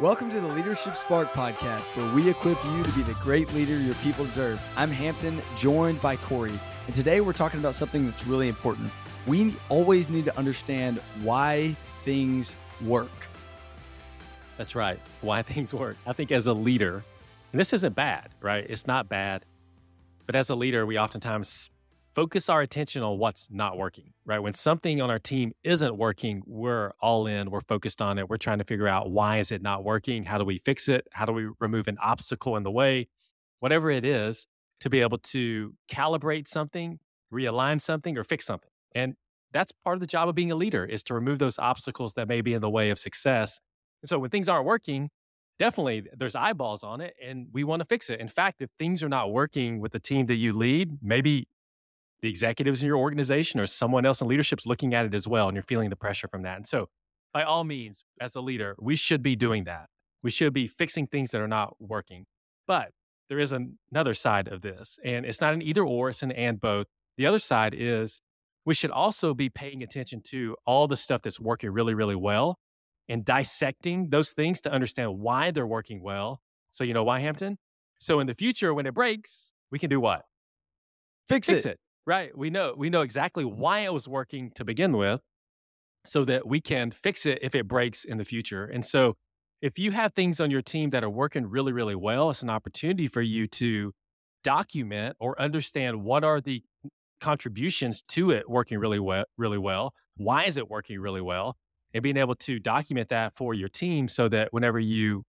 Welcome to the Leadership Spark podcast, where we equip you to be the great leader your people deserve. I'm Hampton, joined by Corey, and today we're talking about something that's really important. We always need to understand why things work. That's right. Why things work. I think as a leader, and this isn't bad, right? It's not bad. But as a leader, we oftentimes focus our attention on what's not working, right? When something on our team isn't working, we're all in, we're focused on it. We're trying to figure out why is it not working? How do we fix it? How do we remove an obstacle in the way? Whatever it is, to be able to calibrate something, realign something, or fix something. And that's part of the job of being a leader is to remove those obstacles that may be in the way of success. And so when things aren't working, definitely there's eyeballs on it and we want to fix it. In fact, if things are not working with the team that you lead, maybe the executives in your organization or someone else in leadership is looking at it as well and you're feeling the pressure from that. And so, by all means, as a leader, we should be doing that. We should be fixing things that are not working. But there is another side of this, and it's not an either or, it's an and both. The other side is we should also be paying attention to all the stuff that's working really, really well and dissecting those things to understand why they're working well. So, you know why, Hampton? So, in the future, when it breaks, we can do what? Fix, Fix it. it. Right. We know we know exactly why it was working to begin with so that we can fix it if it breaks in the future. And so if you have things on your team that are working really really well, it's an opportunity for you to document or understand what are the contributions to it working really well really well. Why is it working really well? And being able to document that for your team so that whenever you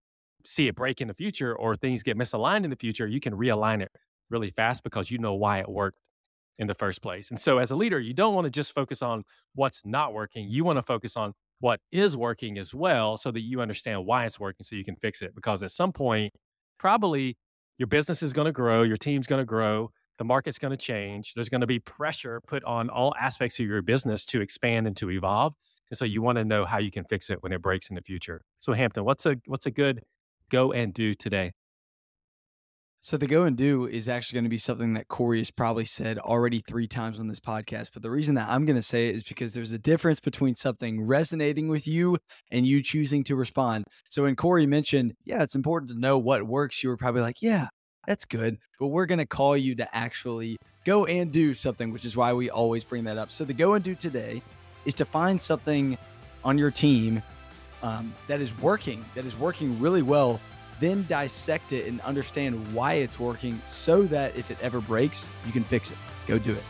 see it break in the future or things get misaligned in the future, you can realign it really fast because you know why it worked in the first place. And so, as a leader, you don't want to just focus on what's not working. You want to focus on what is working as well so that you understand why it's working so you can fix it. Because at some point, probably your business is going to grow, your team's going to grow, the market's going to change. There's going to be pressure put on all aspects of your business to expand and to evolve. And so you want to know how you can fix it when it breaks in the future. So Hampton, what's a what's a good go and do today? So the go and do is actually going to be something that Corey has probably said already three times on this podcast. But the reason that I'm going to say it is because there's a difference between something resonating with you and you choosing to respond. So when Corey mentioned, yeah, it's important to know what works, you were probably like, yeah, that's good. But we're going to call you to actually go and do something, which is why we always bring that up. So the go and do today is to find something on your team um, that is working, that is working really well then dissect it and understand why it's working so that if it ever breaks, you can fix it. Go do it.